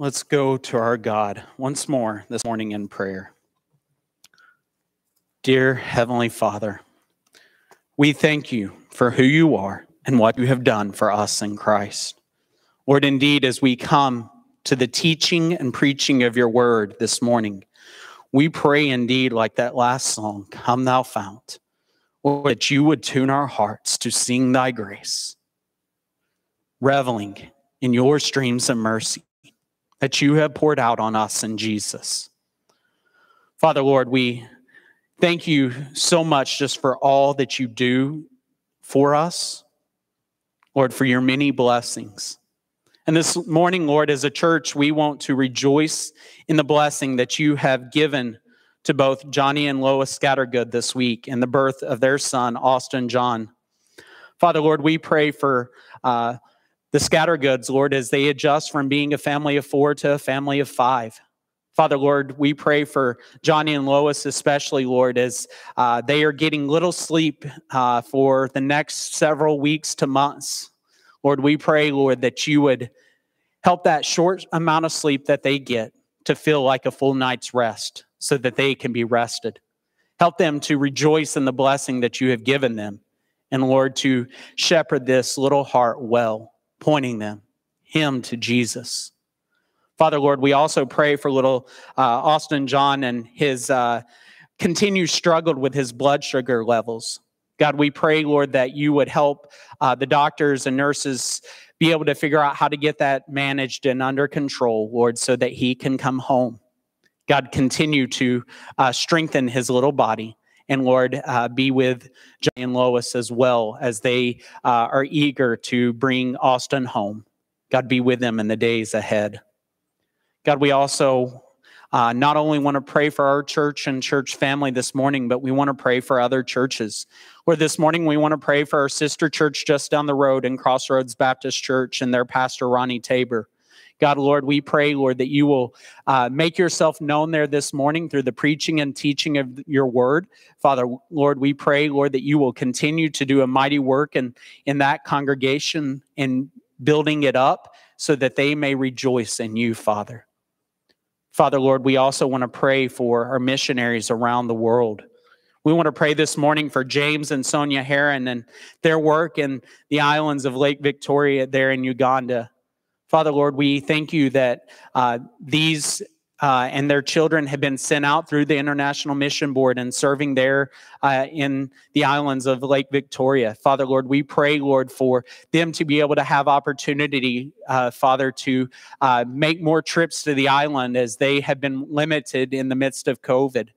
let's go to our God once more this morning in prayer. Dear Heavenly Father, we thank you for who you are and what you have done for us in Christ. Lord, indeed, as we come to the teaching and preaching of your word this morning, we pray indeed, like that last song, Come Thou Fount, Lord, that you would tune our hearts to sing thy grace, reveling in your streams of mercy that you have poured out on us in Jesus. Father, Lord, we thank you so much just for all that you do for us, Lord, for your many blessings. And this morning, Lord, as a church, we want to rejoice in the blessing that you have given to both Johnny and Lois Scattergood this week in the birth of their son, Austin John. Father, Lord, we pray for uh, the Scattergoods, Lord, as they adjust from being a family of four to a family of five. Father, Lord, we pray for Johnny and Lois, especially, Lord, as uh, they are getting little sleep uh, for the next several weeks to months. Lord, we pray, Lord, that you would help that short amount of sleep that they get to feel like a full night's rest so that they can be rested. Help them to rejoice in the blessing that you have given them. And Lord, to shepherd this little heart well pointing them, him to Jesus. Father, Lord, we also pray for little uh, Austin John and his uh, continued struggle with his blood sugar levels. God, we pray, Lord, that you would help uh, the doctors and nurses be able to figure out how to get that managed and under control, Lord, so that he can come home. God, continue to uh, strengthen his little body. And Lord, uh, be with Johnny and Lois as well as they uh, are eager to bring Austin home. God, be with them in the days ahead. God, we also uh, not only want to pray for our church and church family this morning, but we want to pray for other churches. Where this morning we want to pray for our sister church just down the road in Crossroads Baptist Church and their pastor, Ronnie Tabor. God, Lord, we pray, Lord, that you will uh, make yourself known there this morning through the preaching and teaching of your word. Father, Lord, we pray, Lord, that you will continue to do a mighty work in, in that congregation and building it up so that they may rejoice in you, Father. Father, Lord, we also want to pray for our missionaries around the world. We want to pray this morning for James and Sonia Heron and their work in the islands of Lake Victoria there in Uganda. Father, Lord, we thank you that uh, these uh, and their children have been sent out through the International Mission Board and serving there uh, in the islands of Lake Victoria. Father, Lord, we pray, Lord, for them to be able to have opportunity, uh, Father, to uh, make more trips to the island as they have been limited in the midst of COVID.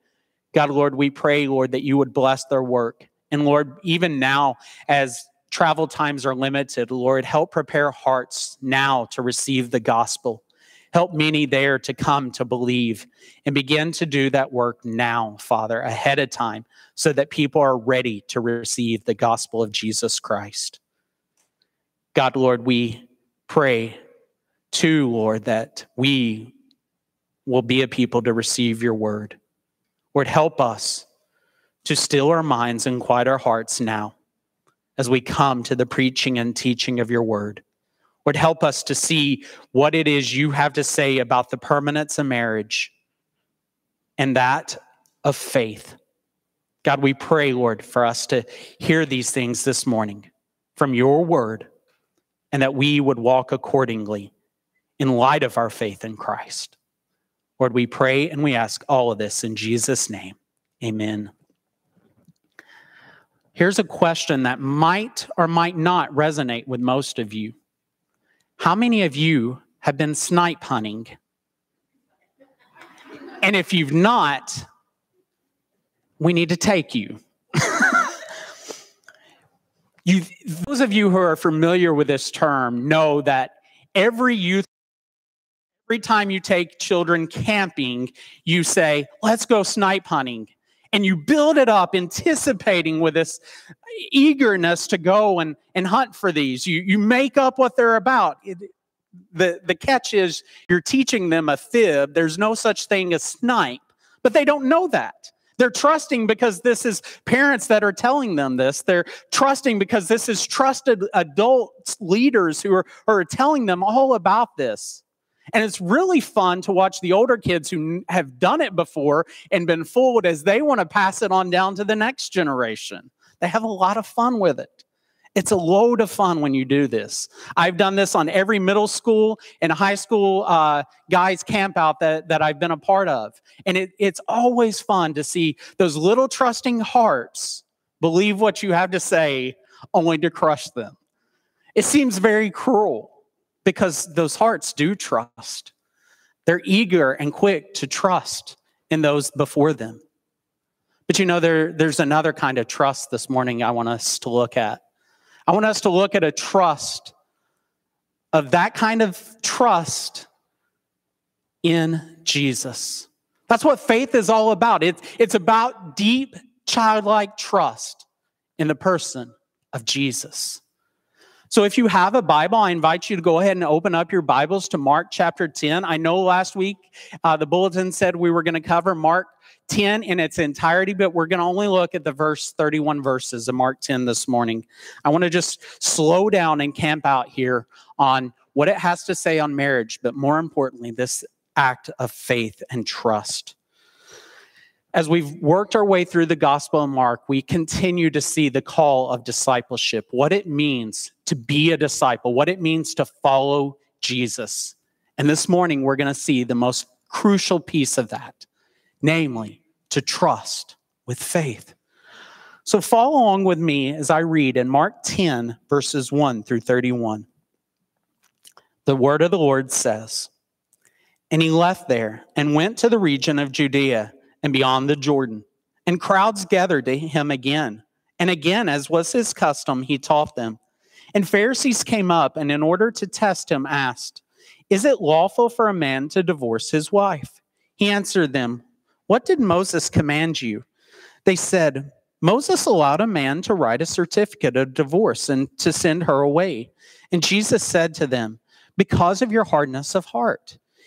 God, Lord, we pray, Lord, that you would bless their work. And Lord, even now, as travel times are limited. Lord, help prepare hearts now to receive the gospel. Help many there to come to believe and begin to do that work now, Father, ahead of time, so that people are ready to receive the gospel of Jesus Christ. God, Lord, we pray too, Lord, that we will be a people to receive your word. Lord, help us to still our minds and quiet our hearts now as we come to the preaching and teaching of your word. Would help us to see what it is you have to say about the permanence of marriage and that of faith. God, we pray, Lord, for us to hear these things this morning from your word and that we would walk accordingly in light of our faith in Christ. Lord, we pray and we ask all of this in Jesus' name. Amen. Here's a question that might or might not resonate with most of you. How many of you have been snipe hunting? And if you've not, we need to take you. you. Those of you who are familiar with this term know that every youth, every time you take children camping, you say, let's go snipe hunting and you build it up anticipating with this eagerness to go and, and hunt for these. You, you make up what they're about. It, the, the catch is you're teaching them a fib. There's no such thing as snipe, but they don't know that. They're trusting because this is parents that are telling them this. They're trusting because this is trusted adult leaders who are, are telling them all about this. And it's really fun to watch the older kids who have done it before and been fooled as they want to pass it on down to the next generation. They have a lot of fun with it. It's a load of fun when you do this. I've done this on every middle school and high school uh, guys camp out that, that I've been a part of. And it, it's always fun to see those little trusting hearts believe what you have to say only to crush them. It seems very cruel because those hearts do trust. They're eager and quick to trust in those before them. But you know, there, there's another kind of trust this morning I want us to look at. I want us to look at a trust of that kind of trust in Jesus. That's what faith is all about. It, it's about deep, childlike trust in the person of Jesus. So if you have a Bible, I invite you to go ahead and open up your Bibles to Mark chapter 10. I know last week uh, the bulletin said we were going to cover Mark 10 in its entirety, but we're going to only look at the verse 31 verses of Mark 10 this morning. I want to just slow down and camp out here on what it has to say on marriage, but more importantly, this act of faith and trust as we've worked our way through the Gospel of Mark, we continue to see the call of discipleship, what it means to be a disciple, what it means to follow Jesus. And this morning, we're going to see the most crucial piece of that, namely, to trust with faith. So follow along with me as I read in Mark 10, verses 1 through 31. The word of the Lord says, And he left there and went to the region of Judea and beyond the Jordan. And crowds gathered to him again. And again, as was his custom, he taught them. And Pharisees came up and, in order to test him, asked, Is it lawful for a man to divorce his wife? He answered them, What did Moses command you? They said, Moses allowed a man to write a certificate of divorce and to send her away. And Jesus said to them, Because of your hardness of heart.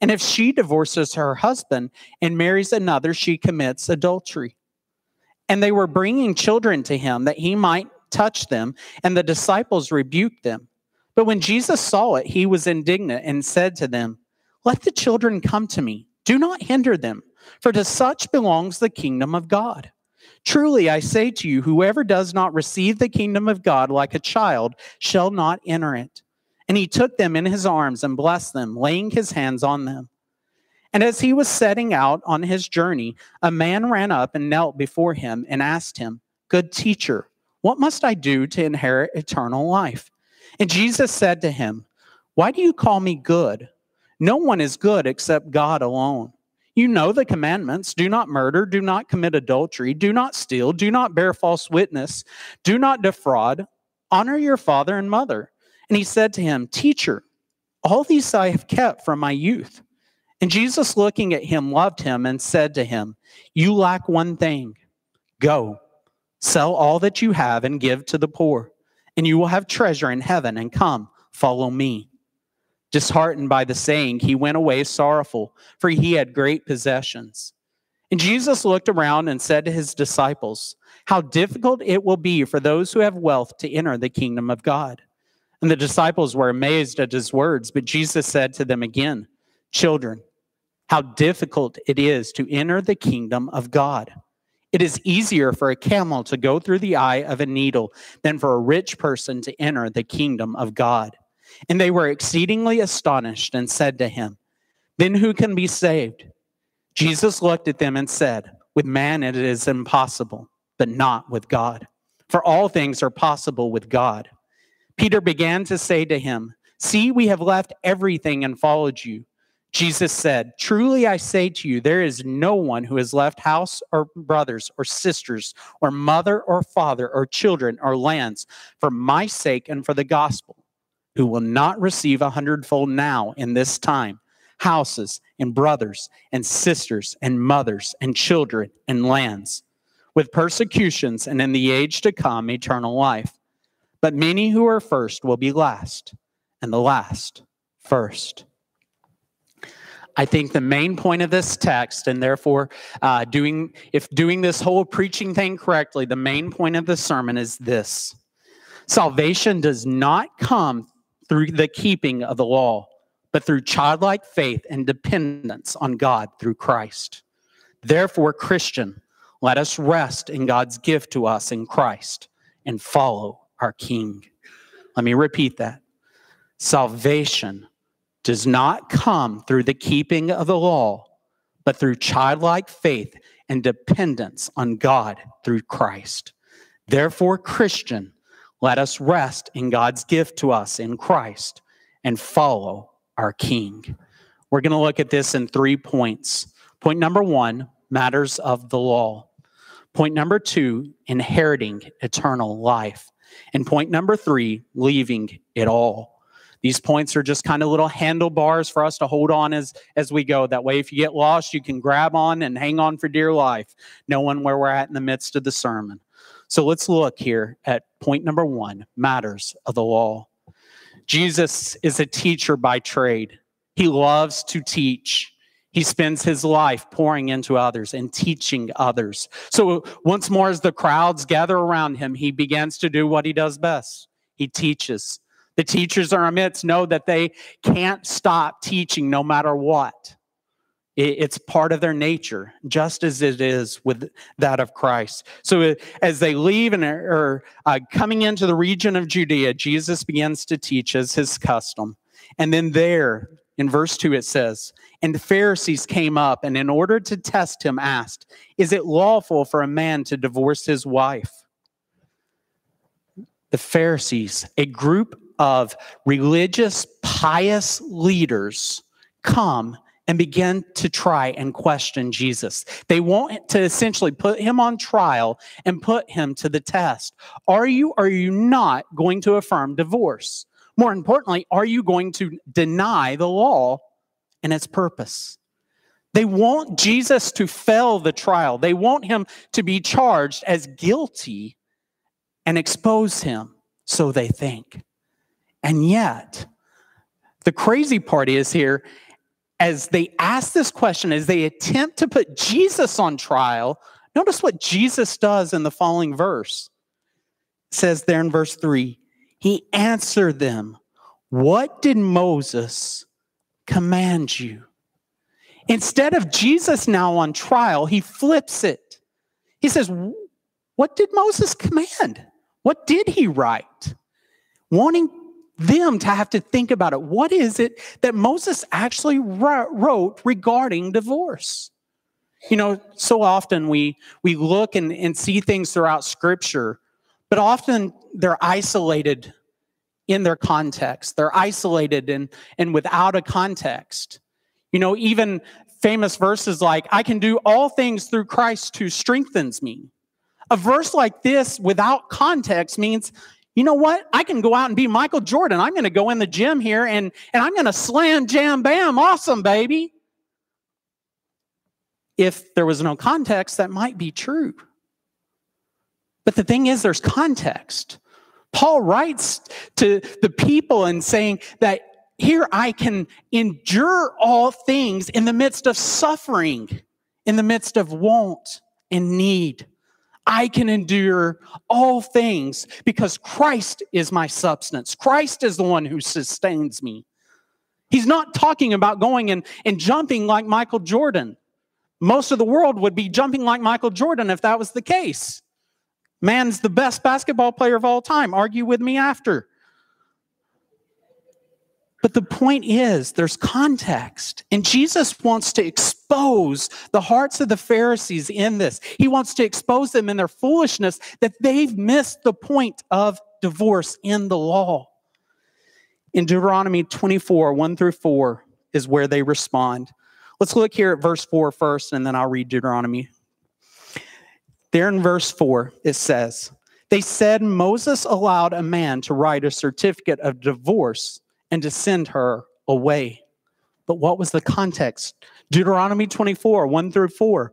And if she divorces her husband and marries another, she commits adultery. And they were bringing children to him that he might touch them, and the disciples rebuked them. But when Jesus saw it, he was indignant and said to them, Let the children come to me. Do not hinder them, for to such belongs the kingdom of God. Truly, I say to you, whoever does not receive the kingdom of God like a child shall not enter it. And he took them in his arms and blessed them, laying his hands on them. And as he was setting out on his journey, a man ran up and knelt before him and asked him, Good teacher, what must I do to inherit eternal life? And Jesus said to him, Why do you call me good? No one is good except God alone. You know the commandments do not murder, do not commit adultery, do not steal, do not bear false witness, do not defraud, honor your father and mother. And he said to him, Teacher, all these I have kept from my youth. And Jesus, looking at him, loved him and said to him, You lack one thing. Go, sell all that you have and give to the poor, and you will have treasure in heaven, and come, follow me. Disheartened by the saying, he went away sorrowful, for he had great possessions. And Jesus looked around and said to his disciples, How difficult it will be for those who have wealth to enter the kingdom of God. And the disciples were amazed at his words, but Jesus said to them again, Children, how difficult it is to enter the kingdom of God. It is easier for a camel to go through the eye of a needle than for a rich person to enter the kingdom of God. And they were exceedingly astonished and said to him, Then who can be saved? Jesus looked at them and said, With man it is impossible, but not with God. For all things are possible with God. Peter began to say to him, See, we have left everything and followed you. Jesus said, Truly I say to you, there is no one who has left house or brothers or sisters or mother or father or children or lands for my sake and for the gospel, who will not receive a hundredfold now in this time, houses and brothers and sisters and mothers and children and lands, with persecutions and in the age to come eternal life. But many who are first will be last, and the last first. I think the main point of this text, and therefore uh, doing if doing this whole preaching thing correctly, the main point of the sermon is this: salvation does not come through the keeping of the law, but through childlike faith and dependence on God through Christ. Therefore, Christian, let us rest in God's gift to us in Christ and follow our King. Let me repeat that. Salvation does not come through the keeping of the law, but through childlike faith and dependence on God through Christ. Therefore, Christian, let us rest in God's gift to us in Christ and follow our King. We're going to look at this in three points. Point number one matters of the law. Point number two, inheriting eternal life. And point number three, leaving it all. These points are just kind of little handlebars for us to hold on as, as we go. That way, if you get lost, you can grab on and hang on for dear life, knowing where we're at in the midst of the sermon. So let's look here at point number one matters of the law. Jesus is a teacher by trade, he loves to teach. He spends his life pouring into others and teaching others. So, once more, as the crowds gather around him, he begins to do what he does best he teaches. The teachers are our midst know that they can't stop teaching no matter what. It's part of their nature, just as it is with that of Christ. So uh, as they leave and are uh, coming into the region of Judea, Jesus begins to teach as his custom. And then there, in verse 2, it says, And the Pharisees came up and, in order to test him, asked, Is it lawful for a man to divorce his wife? The Pharisees, a group of religious, pious leaders come and begin to try and question Jesus. They want to essentially put him on trial and put him to the test. Are you are you not going to affirm divorce? More importantly, are you going to deny the law and its purpose? They want Jesus to fail the trial. They want him to be charged as guilty and expose him, so they think. And yet, the crazy part is here, as they ask this question, as they attempt to put Jesus on trial, notice what Jesus does in the following verse. It says there in verse 3 He answered them, What did Moses command you? Instead of Jesus now on trial, he flips it. He says, What did Moses command? What did he write? Wanting them to have to think about it. What is it that Moses actually wrote regarding divorce? You know, so often we we look and, and see things throughout scripture, but often they're isolated in their context. They're isolated and, and without a context. You know, even famous verses like, I can do all things through Christ who strengthens me. A verse like this without context means you know what? I can go out and be Michael Jordan. I'm going to go in the gym here and, and I'm going to slam, jam, bam. Awesome, baby. If there was no context, that might be true. But the thing is, there's context. Paul writes to the people and saying that here I can endure all things in the midst of suffering, in the midst of want and need. I can endure all things because Christ is my substance. Christ is the one who sustains me. He's not talking about going and, and jumping like Michael Jordan. Most of the world would be jumping like Michael Jordan if that was the case. Man's the best basketball player of all time. Argue with me after. But the point is, there's context. And Jesus wants to expose the hearts of the Pharisees in this. He wants to expose them in their foolishness that they've missed the point of divorce in the law. In Deuteronomy 24, 1 through 4, is where they respond. Let's look here at verse 4 first, and then I'll read Deuteronomy. There in verse 4, it says, They said Moses allowed a man to write a certificate of divorce and to send her away. But what was the context? Deuteronomy 24, 1 through 4.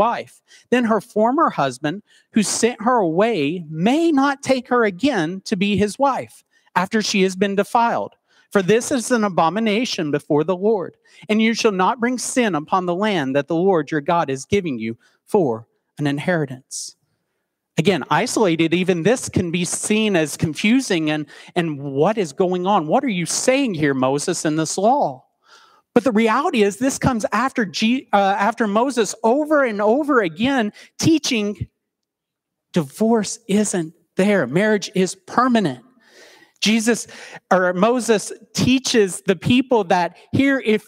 Then her former husband, who sent her away, may not take her again to be his wife after she has been defiled. For this is an abomination before the Lord. And you shall not bring sin upon the land that the Lord your God is giving you for an inheritance. Again, isolated, even this can be seen as confusing and, and what is going on? What are you saying here, Moses, in this law? But the reality is, this comes after, G, uh, after Moses over and over again teaching divorce isn't there, marriage is permanent. Jesus or Moses teaches the people that here, if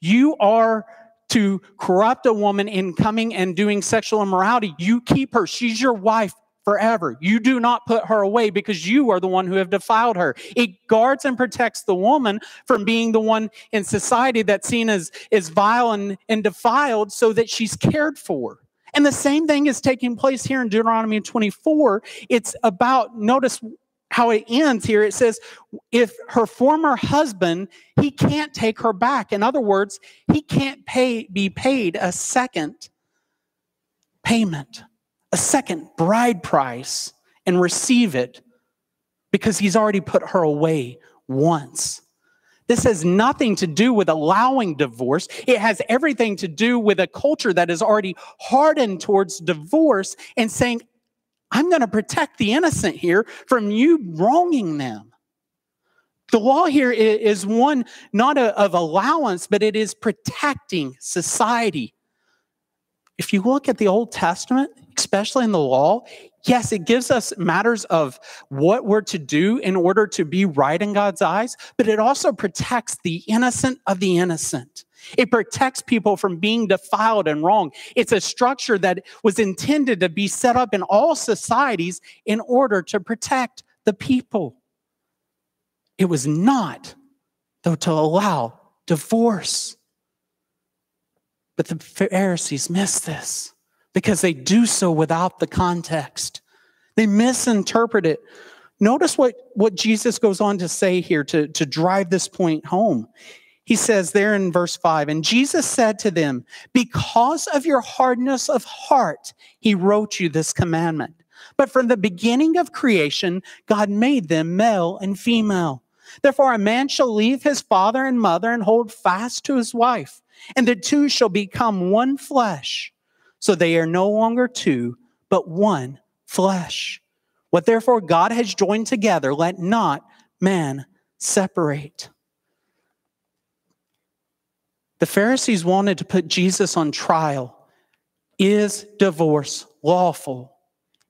you are to corrupt a woman in coming and doing sexual immorality, you keep her. She's your wife forever. You do not put her away because you are the one who have defiled her. It guards and protects the woman from being the one in society that's seen as, as vile and, and defiled so that she's cared for. And the same thing is taking place here in Deuteronomy 24. It's about, notice how it ends here. It says, if her former husband, he can't take her back. In other words, he can't pay, be paid a second payment, a second bride price, and receive it because he's already put her away once. This has nothing to do with allowing divorce. It has everything to do with a culture that is already hardened towards divorce and saying, I'm going to protect the innocent here from you wronging them. The law here is one not of allowance, but it is protecting society. If you look at the Old Testament, especially in the law, yes, it gives us matters of what we're to do in order to be right in God's eyes, but it also protects the innocent of the innocent. It protects people from being defiled and wrong. It's a structure that was intended to be set up in all societies in order to protect the people. It was not, though, to allow divorce. But the Pharisees miss this because they do so without the context. They misinterpret it. Notice what, what Jesus goes on to say here to, to drive this point home he says there in verse 5 And Jesus said to them, Because of your hardness of heart, he wrote you this commandment. But from the beginning of creation, God made them male and female. Therefore, a man shall leave his father and mother and hold fast to his wife, and the two shall become one flesh. So they are no longer two, but one flesh. What therefore God has joined together, let not man separate. The Pharisees wanted to put Jesus on trial. Is divorce lawful?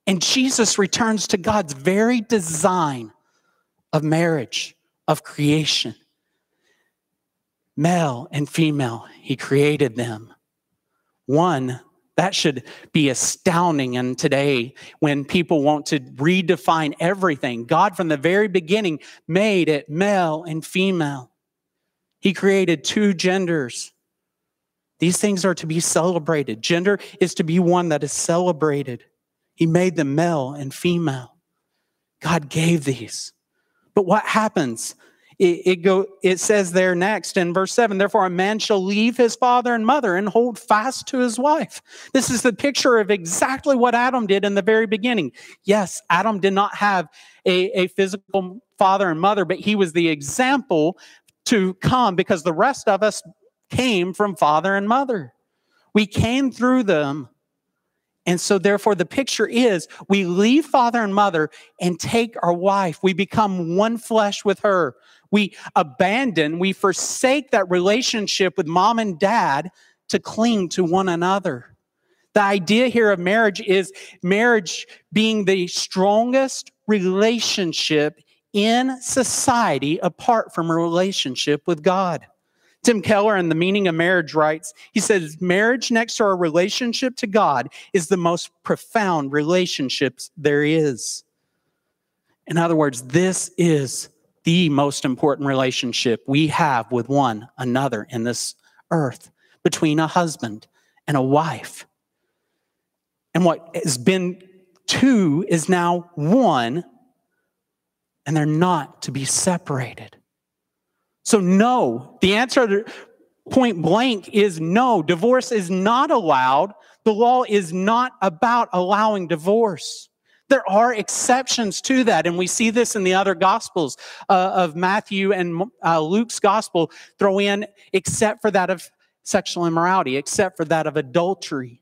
And Jesus returns to God's very design of marriage, of creation. Male and female, he created them. One, that should be astounding. And today, when people want to redefine everything, God from the very beginning made it male and female. He created two genders. These things are to be celebrated. Gender is to be one that is celebrated. He made them male and female. God gave these. But what happens? It, it, go, it says there next in verse 7 Therefore, a man shall leave his father and mother and hold fast to his wife. This is the picture of exactly what Adam did in the very beginning. Yes, Adam did not have a, a physical father and mother, but he was the example to come because the rest of us came from father and mother. We came through them. And so, therefore, the picture is we leave father and mother and take our wife. We become one flesh with her. We abandon, we forsake that relationship with mom and dad to cling to one another. The idea here of marriage is marriage being the strongest relationship in society apart from a relationship with God. Tim Keller, in The Meaning of Marriage, writes He says, Marriage, next to our relationship to God, is the most profound relationships there is. In other words, this is the most important relationship we have with one another in this earth between a husband and a wife. And what has been two is now one, and they're not to be separated. So, no, the answer point blank is no. Divorce is not allowed. The law is not about allowing divorce. There are exceptions to that, and we see this in the other gospels uh, of Matthew and uh, Luke's gospel. Throw in, except for that of sexual immorality, except for that of adultery.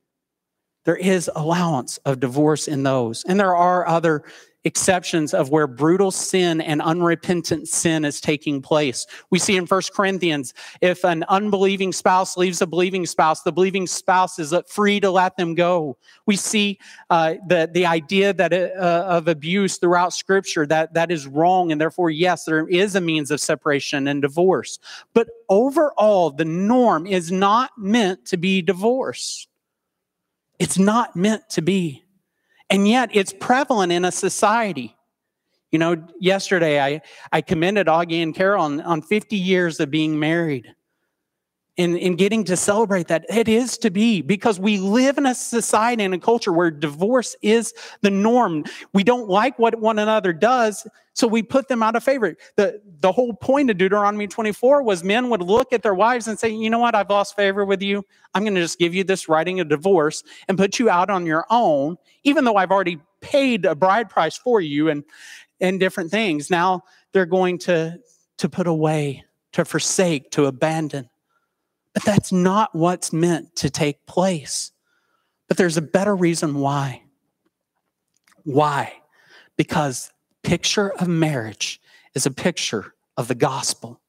There is allowance of divorce in those. And there are other exceptions of where brutal sin and unrepentant sin is taking place. We see in First Corinthians, if an unbelieving spouse leaves a believing spouse, the believing spouse is free to let them go. We see uh, the, the idea that uh, of abuse throughout Scripture that that is wrong, and therefore, yes, there is a means of separation and divorce. But overall, the norm is not meant to be divorce. It's not meant to be. And yet it's prevalent in a society. You know, yesterday I, I commended Augie and Carol on, on 50 years of being married and, in getting to celebrate that. It is to be because we live in a society and a culture where divorce is the norm. We don't like what one another does, so we put them out of favor. The, the whole point of Deuteronomy 24 was men would look at their wives and say, you know what, I've lost favor with you. I'm going to just give you this writing of divorce and put you out on your own, even though I've already paid a bride price for you and, and different things. Now they're going to, to put away, to forsake, to abandon. But that's not what's meant to take place. But there's a better reason why. Why? Because picture of marriage is a picture of the gospel.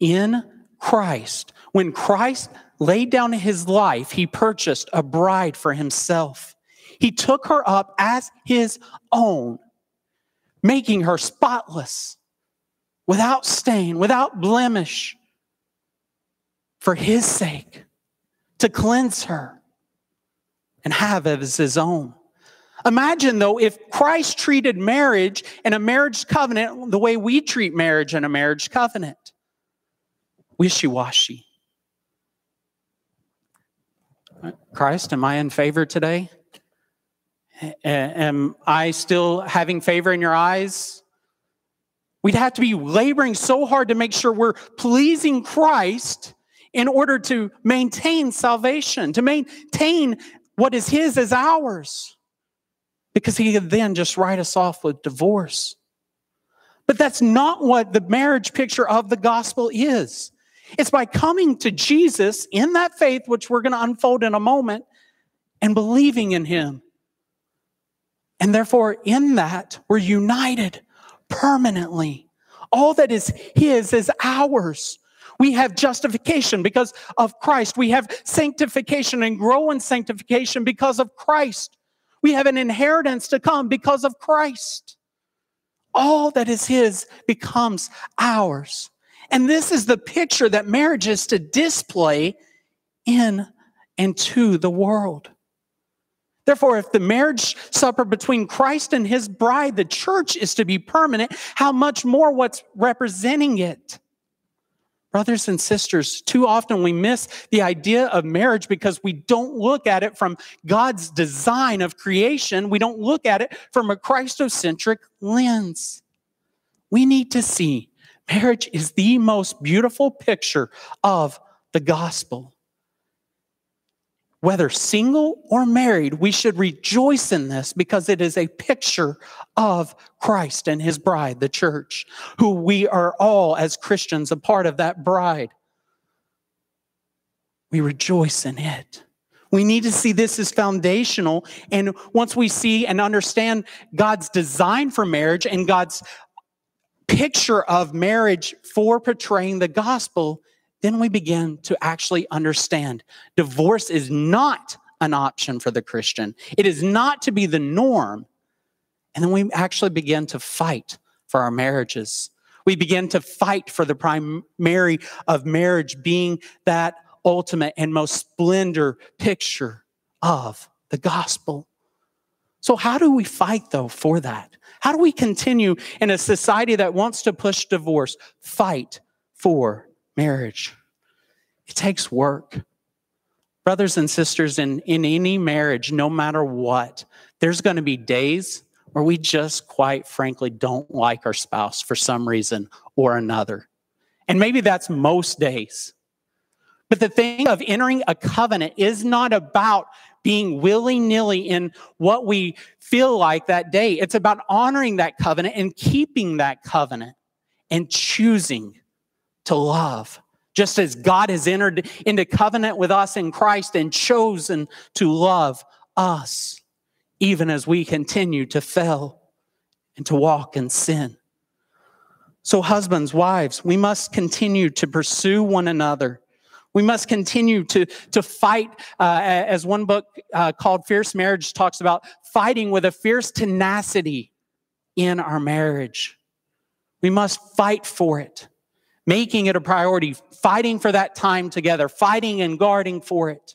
In Christ, when Christ laid down his life, he purchased a bride for himself. He took her up as his own, making her spotless, without stain, without blemish, for his sake, to cleanse her and have as his own. Imagine though, if Christ treated marriage and a marriage covenant the way we treat marriage and a marriage covenant wishy washy. Christ, am I in favor today? Am I still having favor in your eyes? We'd have to be laboring so hard to make sure we're pleasing Christ in order to maintain salvation, to maintain what is His as ours because he could then just write us off with divorce. But that's not what the marriage picture of the gospel is. It's by coming to Jesus in that faith, which we're going to unfold in a moment, and believing in him. And therefore, in that, we're united permanently. All that is his is ours. We have justification because of Christ. We have sanctification and grow in sanctification because of Christ. We have an inheritance to come because of Christ. All that is His becomes ours. And this is the picture that marriage is to display in and to the world. Therefore, if the marriage supper between Christ and his bride, the church, is to be permanent, how much more what's representing it? Brothers and sisters, too often we miss the idea of marriage because we don't look at it from God's design of creation. We don't look at it from a Christocentric lens. We need to see marriage is the most beautiful picture of the gospel whether single or married, we should rejoice in this because it is a picture of Christ and his bride, the church, who we are all, as Christians, a part of that bride. We rejoice in it. We need to see this as foundational. And once we see and understand God's design for marriage and God's picture of marriage for portraying the gospel, then we begin to actually understand divorce is not an option for the Christian. It is not to be the norm. And then we actually begin to fight for our marriages. We begin to fight for the primary of marriage being that ultimate and most splendor picture of the gospel. So, how do we fight though for that? How do we continue in a society that wants to push divorce, fight for marriage? It takes work. Brothers and sisters, in, in any marriage, no matter what, there's going to be days where we just quite frankly don't like our spouse for some reason or another. And maybe that's most days. But the thing of entering a covenant is not about being willy nilly in what we feel like that day. It's about honoring that covenant and keeping that covenant and choosing to love just as God has entered into covenant with us in Christ and chosen to love us, even as we continue to fail and to walk in sin. So, husbands, wives, we must continue to pursue one another. We must continue to, to fight, uh, as one book uh, called Fierce Marriage talks about, fighting with a fierce tenacity in our marriage. We must fight for it making it a priority, fighting for that time together, fighting and guarding for it,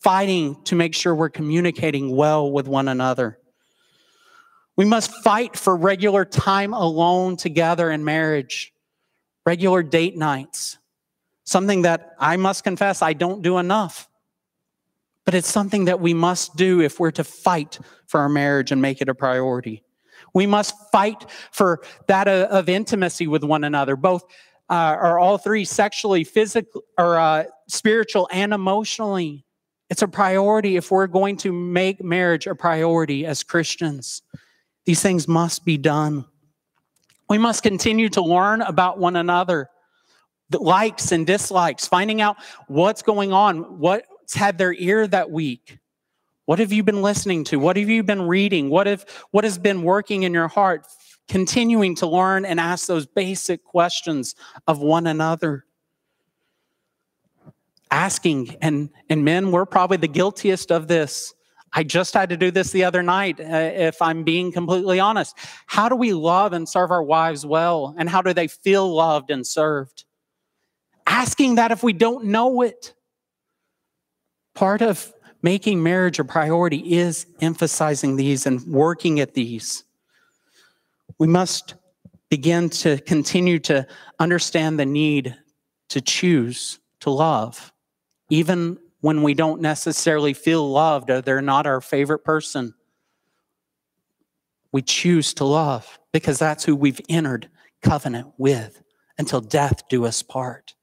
fighting to make sure we're communicating well with one another. We must fight for regular time alone together in marriage, regular date nights, something that I must confess I don't do enough. But it's something that we must do if we're to fight for our marriage and make it a priority. We must fight for that uh, of intimacy with one another, both uh, or all three sexually, physical, or uh, spiritual, and emotionally. It's a priority if we're going to make marriage a priority as Christians. These things must be done. We must continue to learn about one another, the likes and dislikes, finding out what's going on, what's had their ear that week. What have you been listening to? What have you been reading? What, have, what has been working in your heart? Continuing to learn and ask those basic questions of one another. Asking, and, and men, we're probably the guiltiest of this. I just had to do this the other night, uh, if I'm being completely honest. How do we love and serve our wives well? And how do they feel loved and served? Asking that if we don't know it. Part of making marriage a priority is emphasizing these and working at these we must begin to continue to understand the need to choose to love, even when we don't necessarily feel loved or they're not our favorite person. We choose to love because that's who we've entered covenant with until death do us part.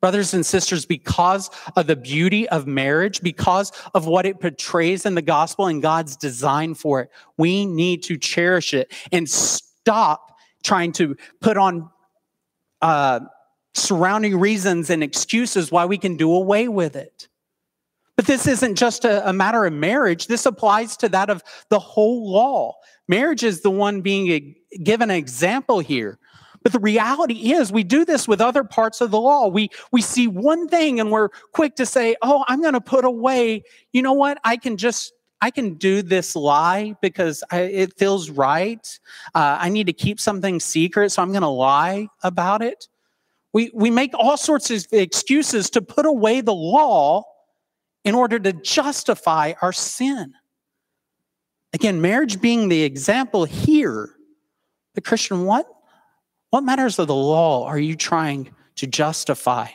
Brothers and sisters, because of the beauty of marriage, because of what it portrays in the gospel and God's design for it, we need to cherish it and stop trying to put on uh, surrounding reasons and excuses why we can do away with it. But this isn't just a, a, matter of marriage. This applies to that of the whole law. Marriage is the one being a, given an example here. But the reality is, we do this with other parts of the law. We, we see one thing and we're quick to say, oh, I'm going to put away, you know what? I can just, I can do this lie because I, it feels right. Uh, I need to keep something secret, so I'm going to lie about it. We, we make all sorts of excuses to put away the law in order to justify our sin. Again, marriage being the example here, the Christian, what what matters of the law are you trying to justify?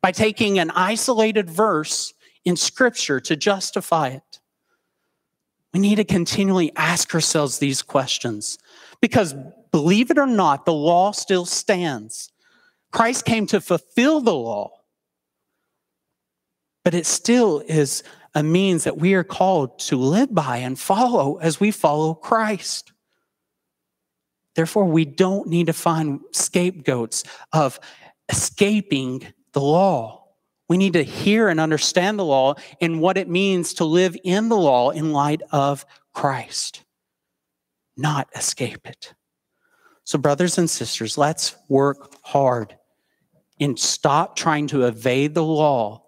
By taking an isolated verse in Scripture to justify it. We need to continually ask ourselves these questions because, believe it or not, the law still stands. Christ came to fulfill the law, but it still is a means that we are called to live by and follow as we follow Christ. Therefore, we don't need to find scapegoats of escaping the law. We need to hear and understand the law and what it means to live in the law in light of Christ, not escape it. So, brothers and sisters, let's work hard and stop trying to evade the law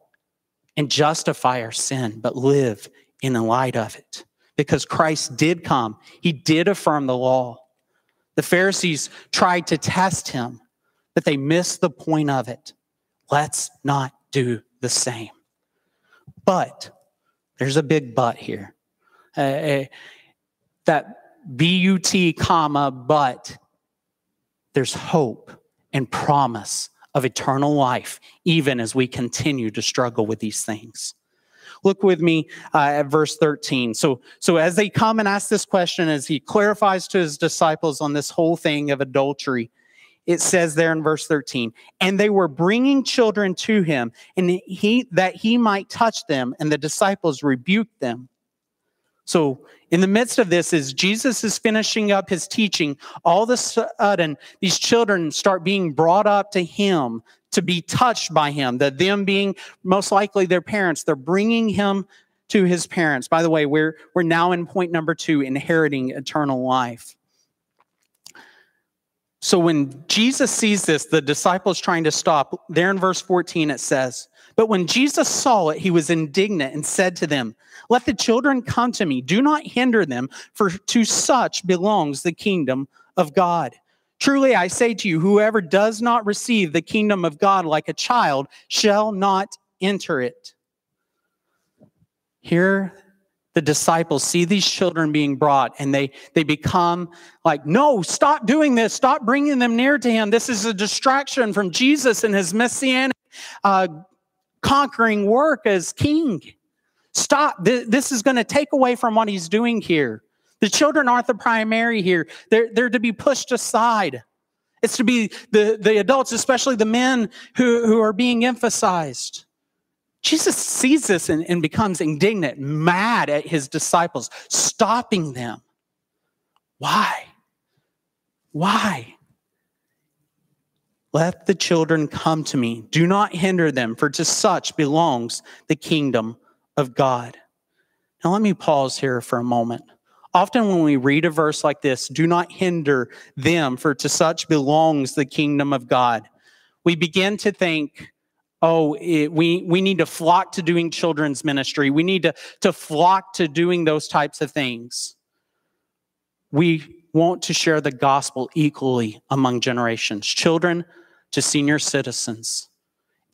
and justify our sin, but live in the light of it. Because Christ did come, He did affirm the law. The Pharisees tried to test him, but they missed the point of it. Let's not do the same. But there's a big but here. Uh, uh that B-U-T, comma, but there's hope and promise of eternal life, even as we continue to struggle with these things. Look with me uh, at verse 13. So, so as they come and ask this question, as he clarifies to his disciples on this whole thing of adultery, it says there in verse 13, and they were bringing children to him, and he that he might touch them, and the disciples rebuked them. So, in the midst of this, as Jesus is finishing up his teaching, all of a sudden, these children start being brought up to him to be touched by him. That them being most likely their parents, they're bringing him to his parents. By the way, we're, we're now in point number two inheriting eternal life. So when Jesus sees this, the disciples trying to stop, there in verse 14 it says, But when Jesus saw it, he was indignant and said to them, let the children come to me. Do not hinder them, for to such belongs the kingdom of God. Truly, I say to you, whoever does not receive the kingdom of God like a child shall not enter it. Here, the disciples see these children being brought and they, they become like, no, stop doing this. Stop bringing them near to him. This is a distraction from Jesus and his messianic uh, conquering work as king. Stop. This is going to take away from what he's doing here. The children aren't the primary here. They're, they're to be pushed aside. It's to be the, the adults, especially the men who, who are being emphasized. Jesus sees this and, and becomes indignant, mad at his disciples, stopping them. Why? Why? Let the children come to me. Do not hinder them, for to such belongs the kingdom of God. Now, let me pause here for a moment. Often, when we read a verse like this, do not hinder them, for to such belongs the kingdom of God. We begin to think, oh, it, we, we need to flock to doing children's ministry. We need to, to flock to doing those types of things. We want to share the gospel equally among generations, children to senior citizens.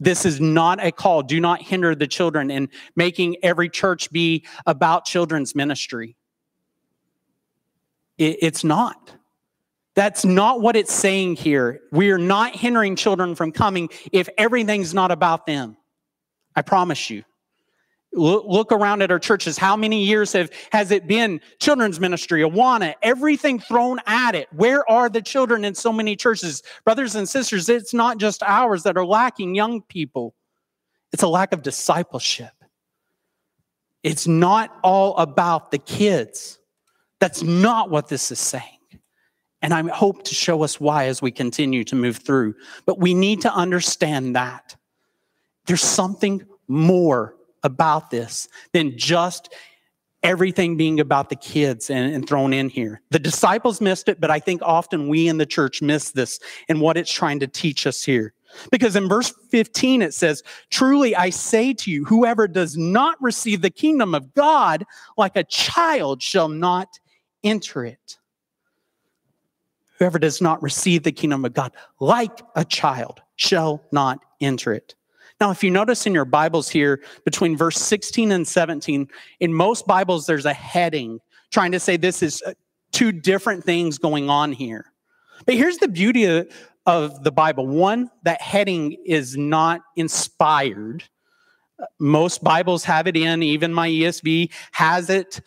This is not a call. Do not hinder the children in making every church be about children's ministry. it's not. That's not what it's saying here. We are not hindering children from coming if everything's not about them. I promise you. Look around at our churches. How many years have has it been children's ministry, Awana, everything thrown at it? Where are the children in so many churches? Brothers and sisters, it's not just ours that are lacking young people. It's a lack of discipleship. It's not all about the kids. That's not what this is saying. And I hope to show us why as we continue to move through. But we need to understand that there's something more about this than just everything being about the kids and, and, thrown in here. The disciples missed it, but I think often we in the church miss this and what it's trying to teach us here. Because in verse 15 it says, Truly I say to you, whoever does not receive the kingdom of God like a child shall not enter it. Whoever does not receive the kingdom of God like a child shall not enter it. Now, if you notice in your Bibles here, between verse 16 and 17, in most Bibles, there's a heading trying to say this is uh, two different things going on here. But here's the beauty of, of the Bible one, that heading is not inspired. Most Bibles have it in, even my ESV has it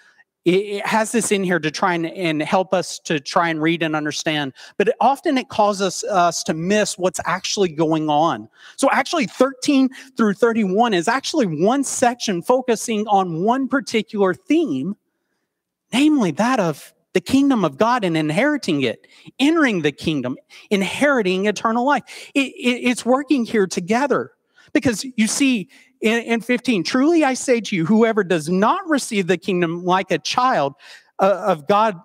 it has this in here to try and, and, help us to try and read and understand but it, often it causes us to miss what's actually going on. So actually 13 through 31 is actually one section focusing on one particular theme namely that of the kingdom of god and inheriting it entering the kingdom inheriting eternal life. It, it, it's working here together because you see in, in 15, truly I say to you, whoever does not receive the kingdom like a child uh, of God,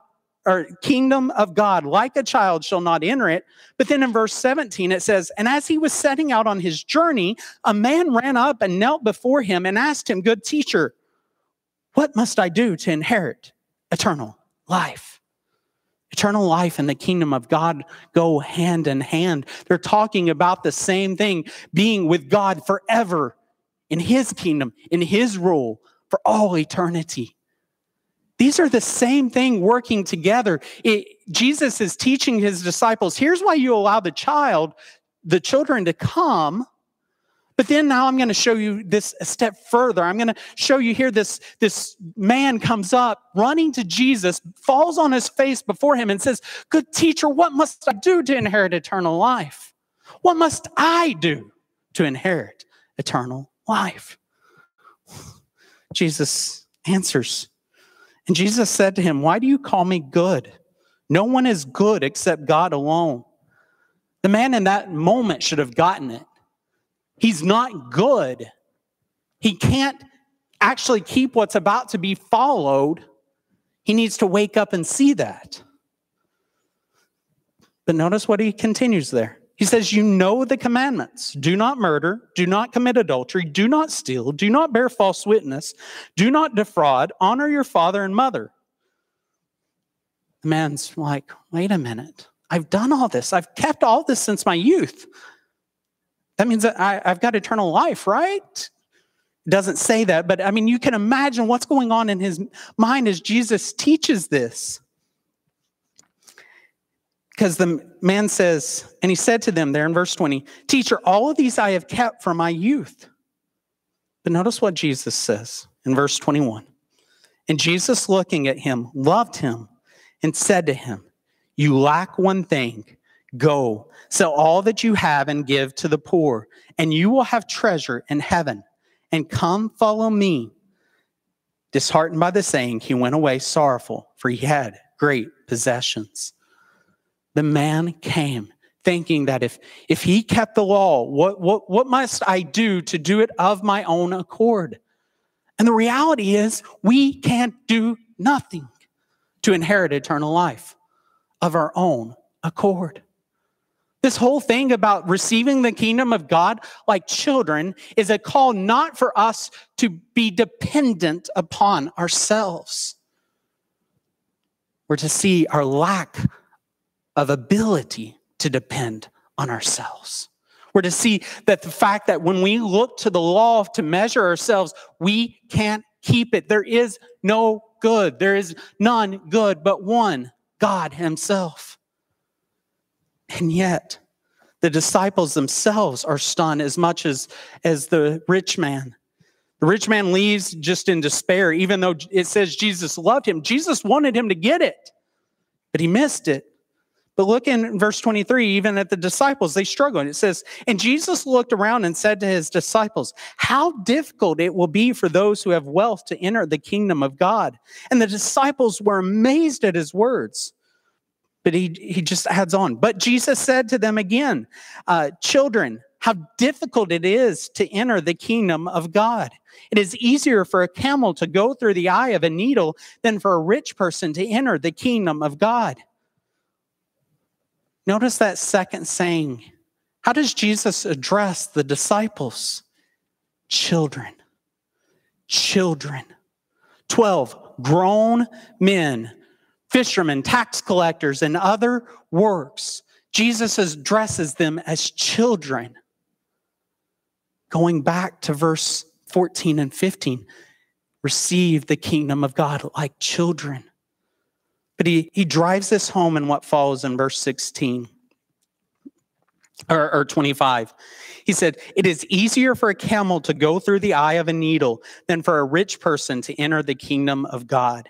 or kingdom of God like a child shall not enter it. But then in verse 17, it says, And as he was setting out on his journey, a man ran up and knelt before him and asked him, Good teacher, what must I do to inherit eternal life? Eternal life and the kingdom of God go hand in hand. They're talking about the same thing, being with God forever in his kingdom, in his rule for all eternity. These are the same thing working together. It, Jesus is teaching his disciples here's why you allow the child, the children to come. But then now I'm going to show you this a step further. I'm going to show you here this, this man comes up running to Jesus, falls on his face before him, and says, Good teacher, what must I do to inherit eternal life? What must I do to inherit eternal life? Jesus answers. And Jesus said to him, Why do you call me good? No one is good except God alone. The man in that moment should have gotten it. He's not good. He can't actually keep what's about to be followed. He needs to wake up and see that. But notice what he continues there. He says, You know the commandments do not murder, do not commit adultery, do not steal, do not bear false witness, do not defraud, honor your father and mother. The man's like, Wait a minute. I've done all this. I've kept all this since my youth. That means that I, have got eternal life, right? Doesn't say that, but I mean, you can imagine what's going on in his mind as Jesus teaches this. Because the man says, and he said to them there in verse 20, Teacher, all of these I have kept from my youth. But notice what Jesus says in verse 21. And Jesus, looking at him, loved him and said to him, You lack one thing. Go, sell all that you have and give to the poor, and you will have treasure in heaven. And come follow me. Disheartened by the saying, he went away sorrowful, for he had great possessions the man came thinking that if, if he kept the law, what, what, what must I do to do it of my own accord? And the reality is, we can't do nothing to inherit eternal life of our own accord. This whole thing about receiving the kingdom of God like children is a call not for us to be dependent upon ourselves. We're to see our lack of ability to depend on ourselves. We're to see that the fact that when we look to the law to measure ourselves, we can't keep it. There is no good. There is none good but one, God Himself. And yet, the disciples themselves are stunned as much as, as the rich man. The rich man leaves just in despair, even though it says Jesus loved him. Jesus wanted him to get it, but he missed it. But look in verse 23, even at the disciples, they struggle. And it says, And Jesus looked around and said to his disciples, How difficult it will be for those who have wealth to enter the kingdom of God. And the disciples were amazed at his words. But he, he just adds on. But Jesus said to them again, uh, Children, how difficult it is to enter the kingdom of God. It is easier for a camel to go through the eye of a needle than for a rich person to enter the kingdom of God. Notice that second saying. How does Jesus address the disciples? Children. Children. 12. Grown men, fishermen, tax collectors, and other works. Jesus addresses them as children. Going back to verse 14 and 15, receive the kingdom of God like children. But he, he drives this home in what follows in verse 16 or, or 25. He said, It is easier for a camel to go through the eye of a needle than for a rich person to enter the kingdom of God.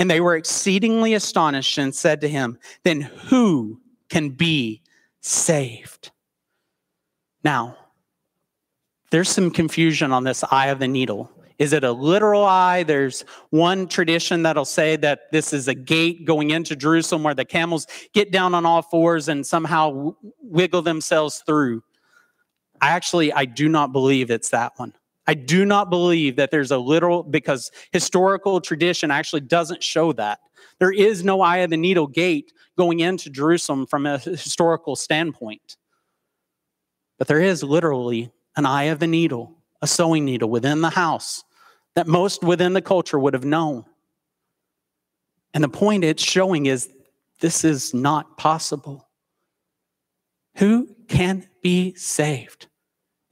And they were exceedingly astonished and said to him, Then who can be saved? Now, there's some confusion on this eye of the needle. Is it a literal eye? There's one tradition that'll say that this is a gate going into Jerusalem where the camels get down on all fours and somehow wiggle themselves through. I actually, I do not believe it's that one. I do not believe that there's a literal, because historical tradition actually doesn't show that. There is no eye of the needle gate going into Jerusalem from a historical standpoint. But there is literally an eye of the needle, a sewing needle within the house that most within the culture would have known. And the point it's showing is this is not possible. Who can be saved?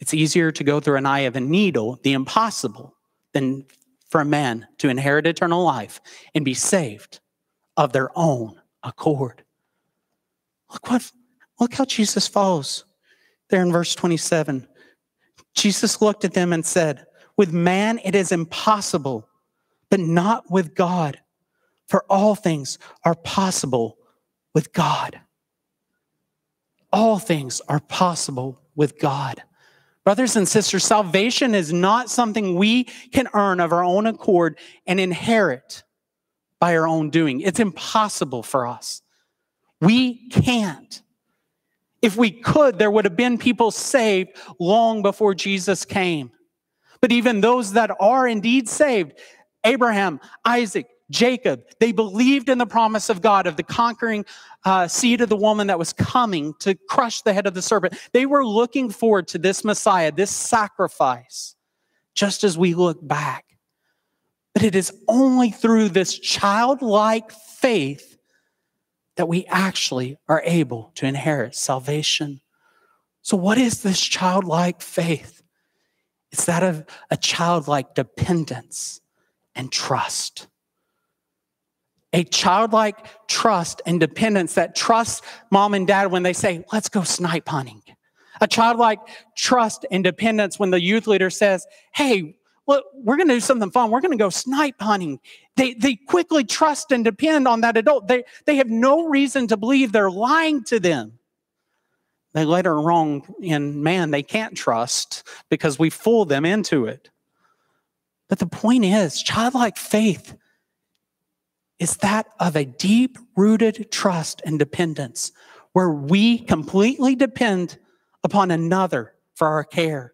It's easier to go through an eye of a needle, the impossible, than for a man to inherit eternal life and be saved of their own accord. Look what look how Jesus follows there in verse 27. Jesus looked at them and said, With man it is impossible, but not with God, for all things are possible with God. All things are possible with God. Brothers and sisters, salvation is not something we can earn of our own accord and inherit by our own doing. It's impossible for us. We can't. If we could, there would have been people saved long before Jesus came. But even those that are indeed saved, Abraham, Isaac, Jacob, they believed in the promise of God of the conquering uh, seed of the woman that was coming to crush the head of the serpent. They were looking forward to this Messiah, this sacrifice, just as we look back. But it is only through this childlike faith that we actually are able to inherit salvation. So, what is this childlike faith? It's that of a childlike dependence and trust a childlike trust and dependence that trusts mom and dad when they say, let's go snipe hunting. A childlike trust and dependence when the youth leader says, hey, well, we're going to do something fun. We're going to go snipe hunting. They, they quickly trust and depend on that adult. They, they have no reason to believe they're lying to them. They later wrong in man, they can't trust because we fool them into it. But the point is, childlike faith is that of a deep rooted trust and dependence where we completely depend upon another for our care.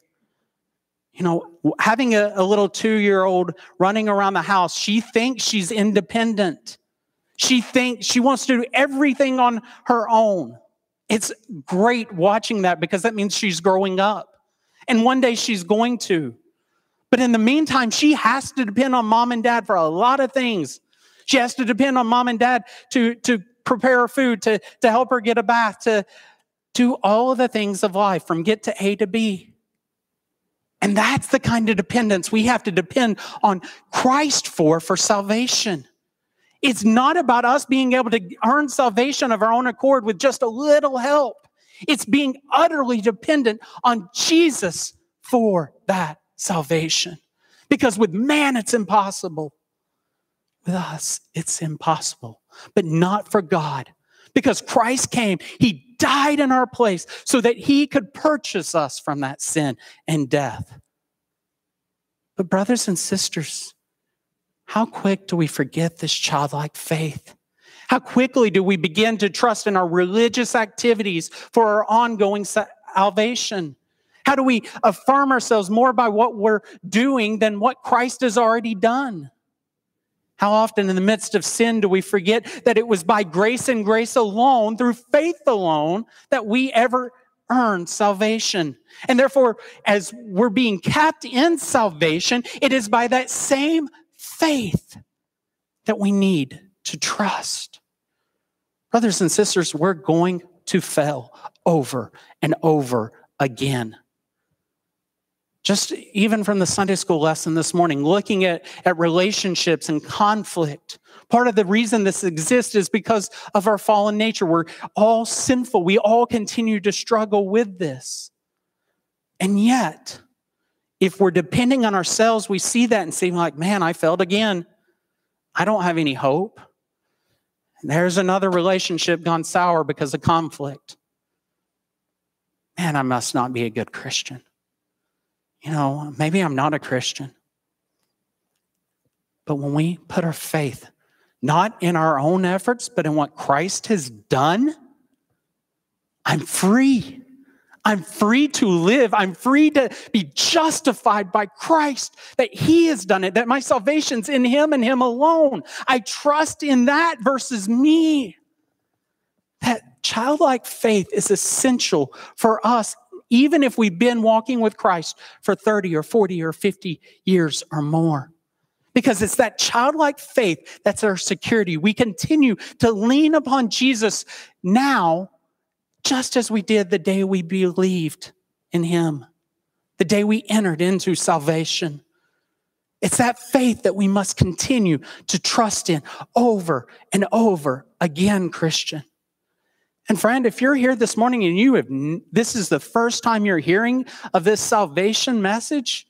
You know, having a, a little two year old running around the house, she thinks she's independent. She thinks she wants to do everything on her own. It's great watching that because that means she's growing up. And one day she's going to. But in the meantime, she has to depend on mom and dad for a lot of things she has to depend on mom and dad to, to prepare her food, to, to help her get a bath, to do all of the things of life from get to A to B. And that's the kind of dependence we have to depend on Christ for, for salvation. It's not about us being able to earn salvation of our own accord with just a little help. It's being utterly dependent on Jesus for that salvation. Because with man, it's impossible. With us, it's impossible, but not for God. Because Christ came, He died in our place so that He could purchase us from that sin and death. But, brothers and sisters, how quick do we forget this childlike faith? How quickly do we begin to trust in our religious activities for our ongoing salvation? How do we affirm ourselves more by what we're doing than what Christ has already done? How often in the midst of sin do we forget that it was by grace and grace alone, through faith alone, that we ever earned salvation? And therefore, as we're being kept in salvation, it is by that same faith that we need to trust. Brothers and sisters, we're going to fail over and over again just even from the Sunday school lesson this morning, looking at, at relationships and conflict. Part of the reason this exists is because of our fallen nature. We're all sinful. We all continue to struggle with this. And yet, if we're depending on ourselves, we see that and say, like, man, I failed again. I don't have any hope. there's another relationship gone sour because of conflict. Man, I must not be a good Christian you know, maybe I'm not a Christian. But when we put our faith not in our own efforts, but in what Christ has done, I'm free. I'm free to live. I'm free to be justified by Christ, that He has done it, that my salvation's in Him and Him alone. I trust in that versus me. That childlike faith is essential for us even if we've been walking with Christ for 30 or 40 or 50 years or more. because it's that childlike faith that's our security. We continue to lean upon Jesus now, just as we did the day we believed in him, the day we entered into salvation. It's that faith that we must continue to trust in over and over again, Christian. And friend, if you're here this morning and you have, this is the first time you're hearing of this salvation message,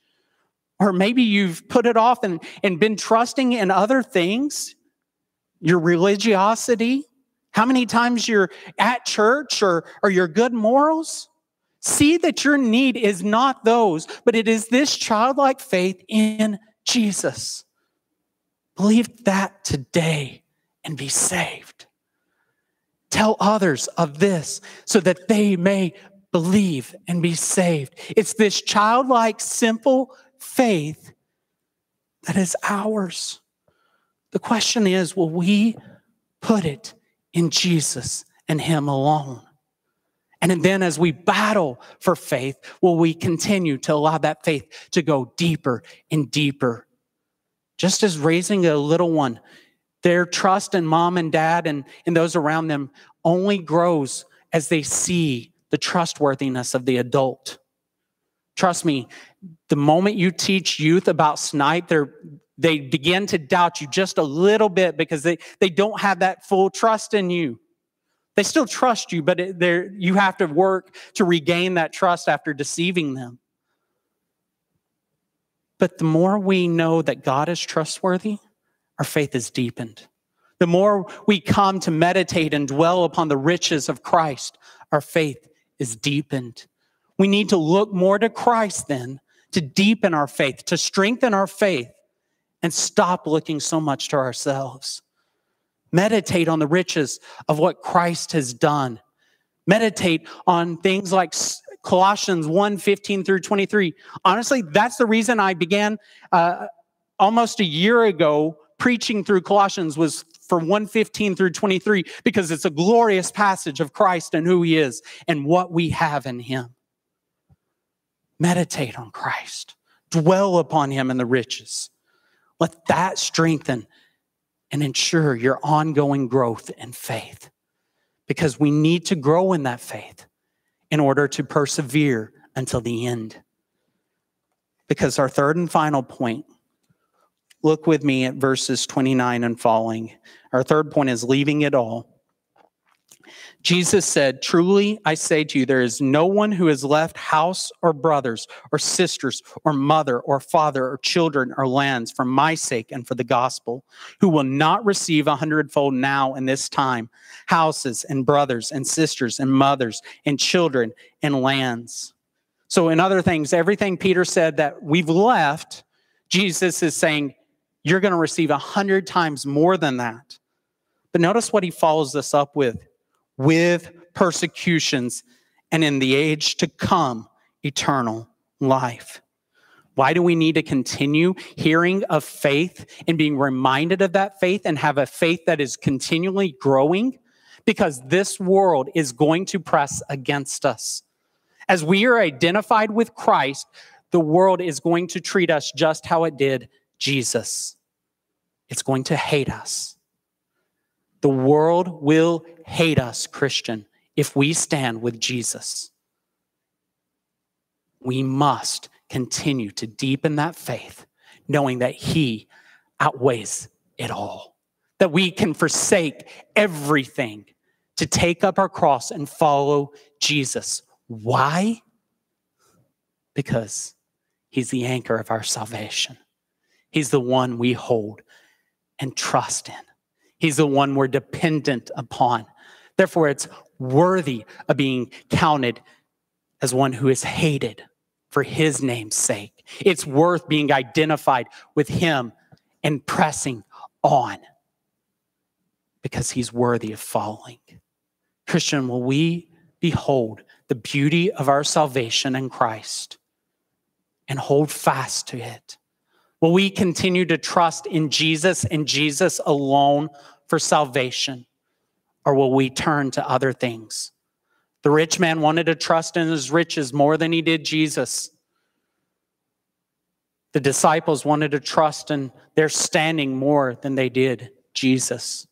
or maybe you've put it off and, and been trusting in other things, your religiosity, how many times you're at church or, or your good morals. See that your need is not those, but it is this childlike faith in Jesus. Believe that today and be saved. Tell others of this so that they may believe and be saved. It's this childlike, simple faith that is ours. The question is will we put it in Jesus and Him alone? And then as we battle for faith, will we continue to allow that faith to go deeper and deeper? Just as raising a little one, their trust in mom and dad and, and those around them only grows as they see the trustworthiness of the adult. Trust me, the moment you teach youth about snipe, they're, they begin to doubt you just a little bit because they, they don't have that full trust in you. They still trust you, but it, you have to work to regain that trust after deceiving them. But the more we know that God is trustworthy, our faith is deepened. The more we come to meditate and dwell upon the riches of Christ, our faith is deepened. We need to look more to Christ then to deepen our faith, to strengthen our faith, and stop looking so much to ourselves. Meditate on the riches of what Christ has done. Meditate on things like Colossians 1 15 through 23. Honestly, that's the reason I began uh, almost a year ago preaching through Colossians was for 115 through 23 because it's a glorious passage of Christ and who he is and what we have in him. Meditate on Christ. Dwell upon him and the riches. Let that strengthen and ensure your ongoing growth in faith. Because we need to grow in that faith in order to persevere until the end. Because our third and final point, look with me at verses 29 and following. Our third point is leaving it all. Jesus said, Truly I say to you, there is no one who has left house or brothers or sisters or mother or father or children or lands for my sake and for the gospel, who will not receive a hundredfold now in this time houses and brothers and sisters and mothers and children and lands. So, in other things, everything Peter said that we've left, Jesus is saying, You're going to receive a hundred times more than that. But notice what he follows this up with with persecutions, and in the age to come, eternal life. Why do we need to continue hearing of faith and being reminded of that faith and have a faith that is continually growing? Because this world is going to press against us. As we are identified with Christ, the world is going to treat us just how it did Jesus. It's going to hate us. The world will hate us, Christian, if we stand with Jesus. We must continue to deepen that faith, knowing that He outweighs it all, that we can forsake everything to take up our cross and follow Jesus. Why? Because He's the anchor of our salvation. He's the one we hold and trust in. He's the one we're dependent upon. Therefore, it's worthy of being counted as one who is hated for his name's sake. It's worth being identified with him and pressing on because he's worthy of following. Christian, will we behold the beauty of our salvation in Christ and hold fast to it? Will we continue to trust in Jesus and Jesus alone for salvation? Or will we turn to other things? The rich man wanted to trust in his riches more than he did Jesus. The disciples wanted to trust in their standing more than they did Jesus.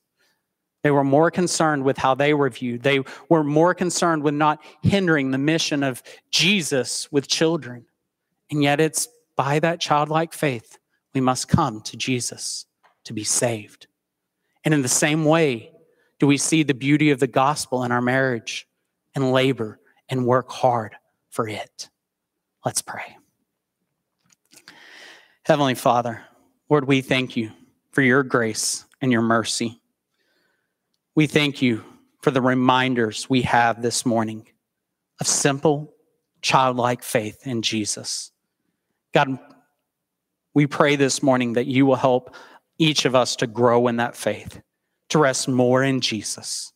They were more concerned with how they were viewed. They were more concerned with not hindering the mission of Jesus with children. And yet, it's by that childlike faith we must come to Jesus to be saved. And in the same way, do we see the beauty of the gospel in our marriage and labor and work hard for it? Let's pray. Heavenly Father, Lord, we thank you for your grace and your mercy. We thank you for the reminders we have this morning of simple, childlike faith in Jesus. God, we pray this morning that you will help each of us to grow in that faith, to rest more in Jesus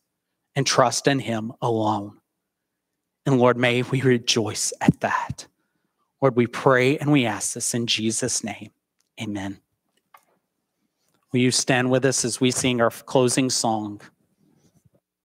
and trust in him alone. And Lord, may we rejoice at that. Lord, we pray and we ask this in Jesus' name. Amen. Will you stand with us as we sing our closing song?